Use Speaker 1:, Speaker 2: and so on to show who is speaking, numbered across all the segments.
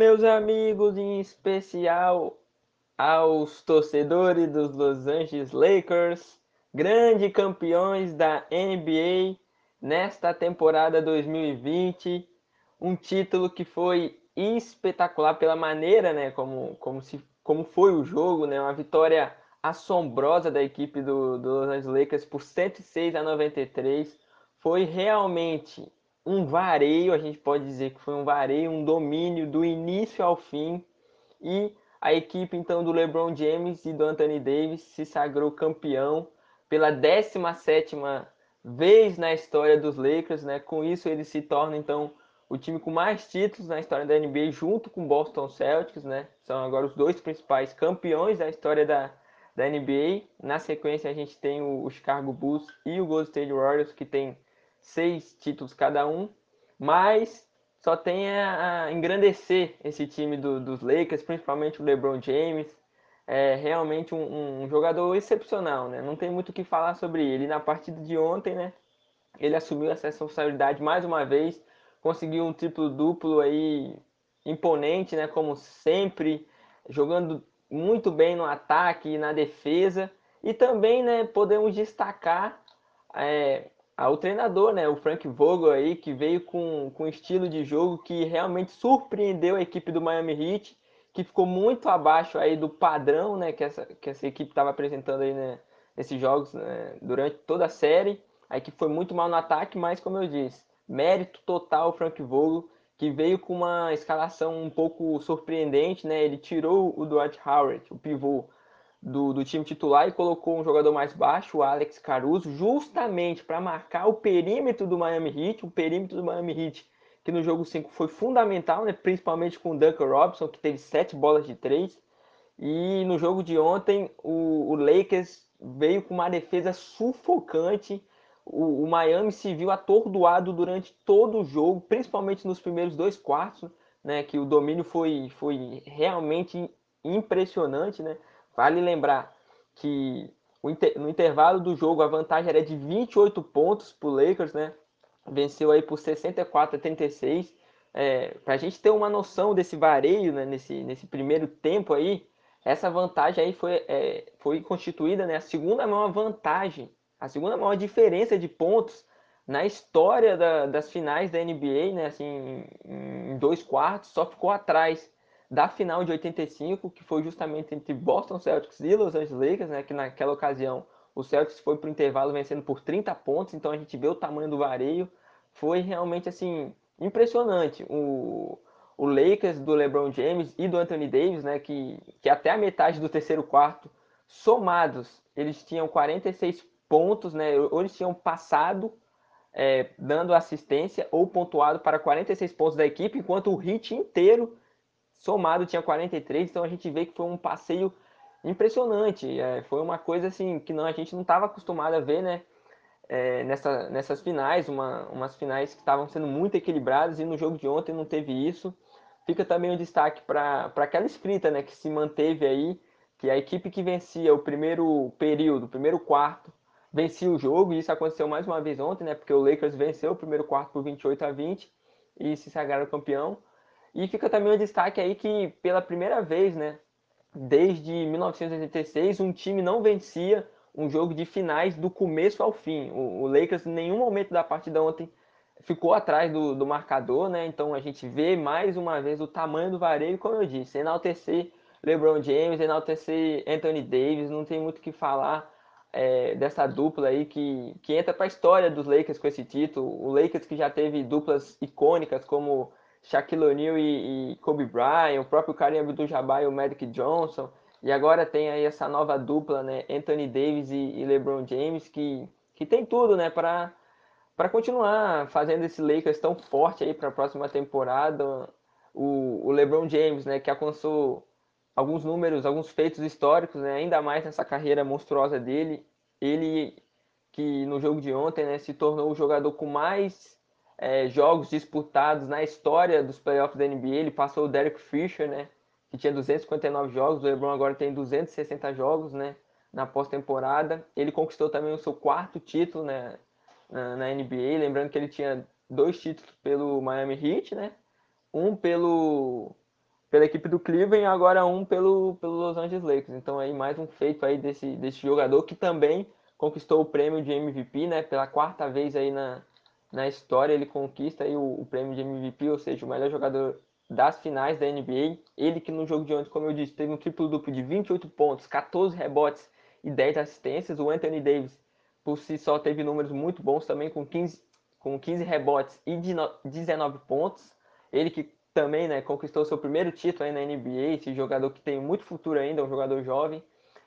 Speaker 1: meus amigos, em especial aos torcedores dos Los Angeles Lakers, grandes campeões da NBA nesta temporada 2020. Um título que foi espetacular pela maneira, né, como, como, se, como foi o jogo, né, uma vitória assombrosa da equipe do, do Los Angeles Lakers por 106 a 93. Foi realmente um vareio, a gente pode dizer que foi um vareio, um domínio do início ao fim. E a equipe então do LeBron James e do Anthony Davis se sagrou campeão pela 17ª vez na história dos Lakers, né? Com isso eles se tornam então o time com mais títulos na história da NBA junto com Boston Celtics, né? São agora os dois principais campeões da história da, da NBA. Na sequência a gente tem o, o Chicago Bulls e o Golden State Warriors que tem seis títulos cada um, mas só tem a, engrandecer esse time do, dos Lakers, principalmente o LeBron James. É realmente um, um, jogador excepcional, né? Não tem muito o que falar sobre ele. Na partida de ontem, né? Ele assumiu essa responsabilidade mais uma vez, conseguiu um triplo-duplo aí imponente, né? Como sempre, jogando muito bem no ataque e na defesa. E também, né? Podemos destacar é, ao treinador, né, o Frank Vogel aí, que veio com, com um estilo de jogo que realmente surpreendeu a equipe do Miami Heat, que ficou muito abaixo aí do padrão, né, que essa, que essa equipe estava apresentando aí, né, nesses jogos né, durante toda a série. A equipe foi muito mal no ataque, mas como eu disse, mérito total Frank Vogel, que veio com uma escalação um pouco surpreendente, né? Ele tirou o Dwight Howard, o pivô, do, do time titular e colocou um jogador mais baixo, o Alex Caruso, justamente para marcar o perímetro do Miami Heat, o perímetro do Miami Heat, que no jogo 5 foi fundamental, né? principalmente com o Duncan Robinson, que teve sete bolas de três. E no jogo de ontem, o, o Lakers veio com uma defesa sufocante. O, o, Miami se viu atordoado durante todo o jogo, principalmente nos primeiros dois quartos, né? Que o domínio foi, foi realmente impressionante, né? Vale lembrar que no intervalo do jogo a vantagem era de 28 pontos para o Lakers, né? Venceu aí por 64 a 36. É, para a gente ter uma noção desse vareio né, nesse, nesse primeiro tempo aí, essa vantagem aí foi, é, foi constituída, né, a segunda maior vantagem, a segunda maior diferença de pontos na história da, das finais da NBA, né, assim, em, em dois quartos, só ficou atrás da final de 85, que foi justamente entre Boston Celtics e Los Angeles Lakers, né, que naquela ocasião o Celtics foi para o intervalo vencendo por 30 pontos, então a gente vê o tamanho do vareio, foi realmente assim impressionante. O, o Lakers do LeBron James e do Anthony Davis, né, que, que até a metade do terceiro quarto, somados, eles tinham 46 pontos, né, ou eles tinham passado é, dando assistência ou pontuado para 46 pontos da equipe, enquanto o Heat inteiro somado tinha 43, então a gente vê que foi um passeio impressionante. É, foi uma coisa assim que não, a gente não estava acostumado a ver, né? É, nessa, nessas finais, uma, umas finais que estavam sendo muito equilibradas e no jogo de ontem não teve isso. Fica também um destaque para aquela escrita né, que se manteve aí, que a equipe que vencia o primeiro período, o primeiro quarto, vencia o jogo, e isso aconteceu mais uma vez ontem, né? Porque o Lakers venceu o primeiro quarto por 28 a 20 e se sagraram campeão. E fica também o destaque aí que pela primeira vez, né, desde 1986, um time não vencia um jogo de finais do começo ao fim. O, o Lakers em nenhum momento da partida ontem ficou atrás do, do, marcador, né? Então a gente vê mais uma vez o tamanho do vareio, como eu disse, enaltecer LeBron James, enaltecer Anthony Davis, não tem muito o que falar é, dessa dupla aí que, que entra para a história dos Lakers com esse título. O Lakers que já teve duplas icônicas como Shaquille O'Neal e, e, Kobe Bryant, o próprio Kareem Abdul-Jabbar e o Magic Johnson, e agora tem aí essa nova dupla, né, Anthony Davis e, e LeBron James, que, que tem tudo, né, para para continuar fazendo esse Lakers tão forte aí para a próxima temporada. O, o, LeBron James, né, que alcançou alguns números, alguns feitos históricos, né, ainda mais nessa carreira monstruosa dele. Ele que no jogo de ontem, né, se tornou o jogador com mais é, jogos disputados na história dos playoffs da NBA. Ele passou o Derek Fisher, né? Que tinha 259 jogos. O LeBron agora tem 260 jogos, né? Na pós-temporada. Ele conquistou também o seu quarto título, né? Na, na, NBA. Lembrando que ele tinha dois títulos pelo Miami Heat, né? Um pelo pela equipe do Cleveland agora um pelo, pelo Los Angeles Lakers. Então aí mais um feito aí desse, desse jogador que também conquistou o prêmio de MVP, né? Pela quarta vez aí na, na história ele conquista aí o, o prêmio de MVP, ou seja, o melhor jogador das finais da NBA. Ele que no jogo de ontem, como eu disse, teve um triplo duplo de 28 pontos, 14 rebotes e 10 assistências. O Anthony Davis por si só teve números muito bons também com 15 com 15 rebotes e 19 pontos. Ele que também né, conquistou seu primeiro título aí na NBA, esse jogador que tem muito futuro ainda, um jogador jovem.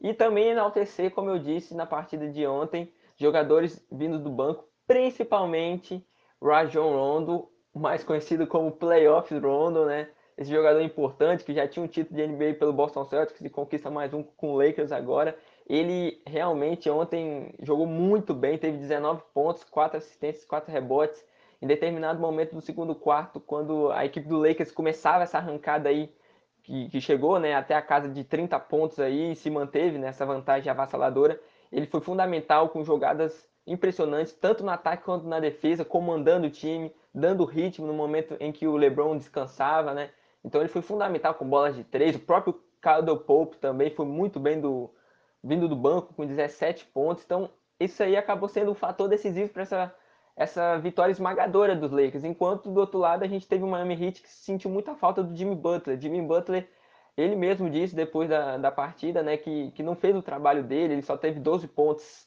Speaker 1: E também enaltecer, como eu disse na partida de ontem, jogadores vindos do banco, principalmente Rajon Rondo, mais conhecido como Playoffs Rondo, né? Esse jogador importante que já tinha um título de NBA pelo Boston Celtics e conquista mais um com o Lakers agora. Ele realmente ontem jogou muito bem, teve 19 pontos, 4 assistências, 4 rebotes em determinado momento do segundo quarto, quando a equipe do Lakers começava essa arrancada aí, que, que chegou né, até a casa de 30 pontos aí e se manteve nessa vantagem avassaladora, ele foi fundamental com jogadas impressionantes, tanto no ataque quanto na defesa, comandando o time, dando ritmo no momento em que o LeBron descansava, né? Então ele foi fundamental com bolas de três. O próprio Caldwell Pope também foi muito bem do vindo do banco com 17 pontos. Então isso aí acabou sendo um fator decisivo para essa essa vitória esmagadora dos Lakers, enquanto do outro lado a gente teve o Miami Heat que sentiu muita falta do Jimmy Butler. Jimmy Butler, ele mesmo disse depois da, da partida, né, que, que não fez o trabalho dele, ele só teve 12 pontos,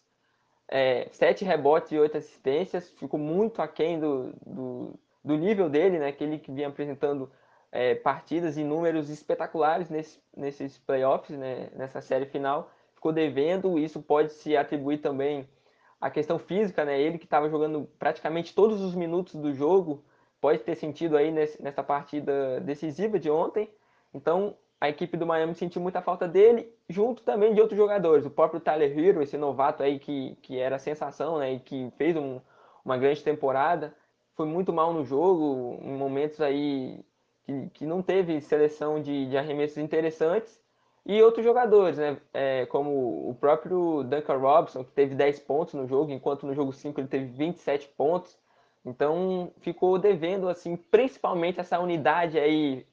Speaker 1: é, 7 rebotes e 8 assistências, ficou muito aquém do, do, do nível dele, né, que ele que vinha apresentando é, partidas e números espetaculares nesse, nesses playoffs, né, nessa série final, ficou devendo, isso pode se atribuir também a questão física, né? Ele que estava jogando praticamente todos os minutos do jogo, pode ter sentido aí nesse, nessa partida decisiva de ontem. Então, a equipe do Miami sentiu muita falta dele, junto também de outros jogadores. O próprio Tyler Hero, esse novato aí que, que era sensação, né? E que fez um, uma grande temporada, foi muito mal no jogo, em momentos aí que, que não teve seleção de, de arremessos interessantes. E outros jogadores, né? É, como o próprio Duncan Robinson, que teve 10 pontos no jogo, enquanto no jogo 5 ele teve 27 pontos. Então ficou devendo, assim, principalmente essa unidade aí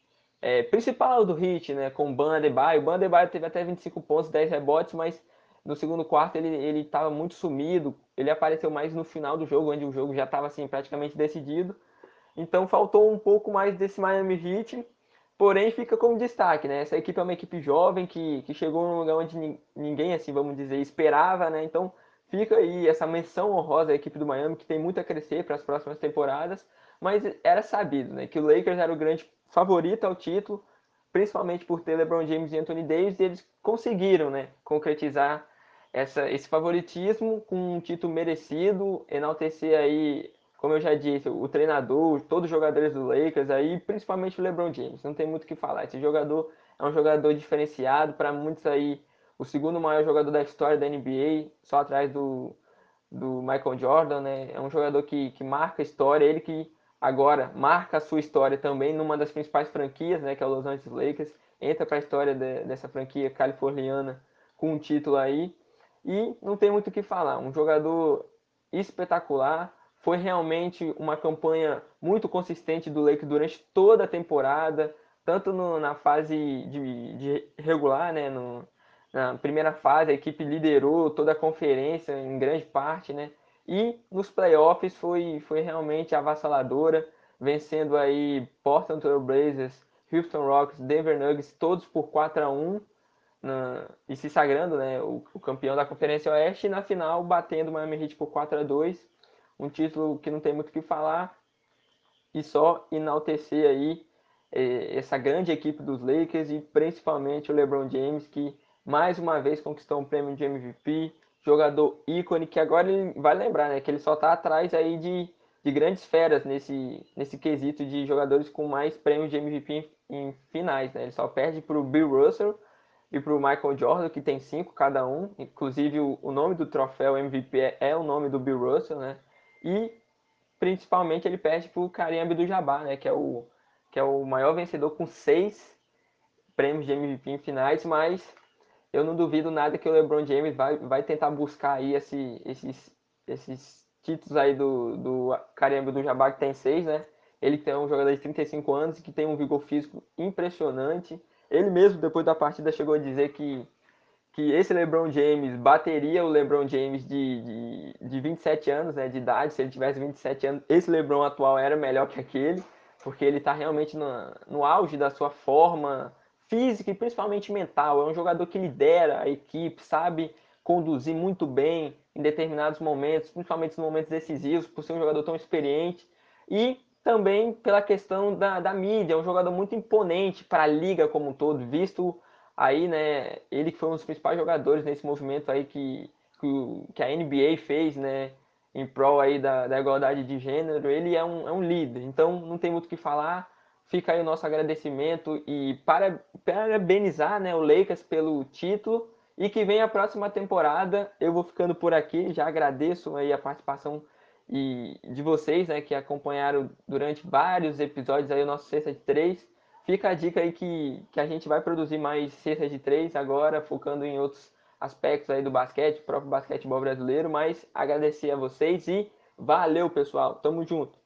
Speaker 1: é, principal do Hit, né? Com o Ban Adebayo. O Ban teve até 25 pontos, 10 rebotes, mas no segundo quarto ele estava muito sumido. Ele apareceu mais no final do jogo, onde o jogo já estava assim, praticamente decidido. Então faltou um pouco mais desse Miami Heat Porém, fica como destaque, né? Essa equipe é uma equipe jovem que, que chegou num lugar onde ninguém, assim, vamos dizer, esperava, né? Então, fica aí essa menção honrosa à equipe do Miami, que tem muito a crescer para as próximas temporadas, mas era sabido, né? Que o Lakers era o grande favorito ao título, principalmente por ter LeBron James e Anthony Davis, e eles conseguiram, né? Concretizar essa, esse favoritismo com um título merecido, enaltecer aí como eu já disse, o treinador, todos os jogadores do Lakers aí, principalmente o LeBron James, não tem muito o que falar. Esse jogador é um jogador diferenciado, para muitos aí, o segundo maior jogador da história da NBA, só atrás do, do Michael Jordan, né? É um jogador que, que marca a história, ele que agora marca a sua história também numa das principais franquias, né, que é o Los Angeles Lakers, entra para a história de, dessa franquia californiana com um título aí, e não tem muito o que falar, um jogador espetacular, foi realmente uma campanha muito consistente do Lakers durante toda a temporada, tanto no, na fase de, de regular, né, no, na primeira fase a equipe liderou toda a conferência em grande parte, né, e nos playoffs foi, foi realmente avassaladora, vencendo aí Portland Trail Blazers, Houston Rockets, Denver Nuggets, todos por 4 a 1 na, e se sagrando né, o, o, campeão da Conferência Oeste, e na final batendo o Miami Heat por 4 a 2 um título que não tem muito o que falar e só enaltecer aí é, essa grande equipe dos Lakers e principalmente o LeBron James que mais uma vez conquistou um prêmio de MVP, jogador ícone que agora ele vai lembrar, né, que ele só está atrás aí de, de grandes feras nesse nesse quesito de jogadores com mais prêmios de MVP em, em finais, né? Ele só perde para o Bill Russell e para o Michael Jordan, que tem cinco cada um. Inclusive, o, o nome do troféu MVP é, é, o nome do Bill Russell, né? E principalmente ele perde para o Karim Abdul-Jabbar, né, que é o que é o maior vencedor com seis prêmios de MVP em finais, mas eu não duvido nada que o LeBron James vai, vai tentar buscar aí esse, esses, esses títulos aí do, do Karim Abdul-Jabbar que tem seis, né? Ele que é um jogador de 35 anos que tem um vigor físico impressionante. Ele mesmo, depois da partida, chegou a dizer que, que esse LeBron James bateria o LeBron James de, de, de 27 anos né, de idade. Se ele tivesse 27 anos, esse LeBron atual era melhor que aquele, porque ele está realmente no, no auge da sua forma física e principalmente mental. É um jogador que lidera a equipe, sabe conduzir muito bem em determinados momentos, principalmente nos momentos decisivos, por ser um jogador tão experiente. E também pela questão da, da mídia, é um jogador muito imponente para a liga como um todo, visto aí, né, ele que foi um dos principais jogadores nesse movimento aí que, que, que a NBA fez, né, em prol aí da, da igualdade de gênero, ele é um, é um líder, então não tem muito o que falar, fica aí o nosso agradecimento e para, parabenizar né, o Lakers pelo título e que vem a próxima temporada. Eu vou ficando por aqui, já agradeço aí a participação e de vocês, né, que acompanharam durante vários episódios aí o nosso Sexta de Três. Fica a dica aí que, que a gente vai produzir mais Sexta de Três agora, focando em outros aspectos aí do basquete, próprio basquetebol brasileiro, mas agradecer a vocês e valeu, pessoal. Tamo junto.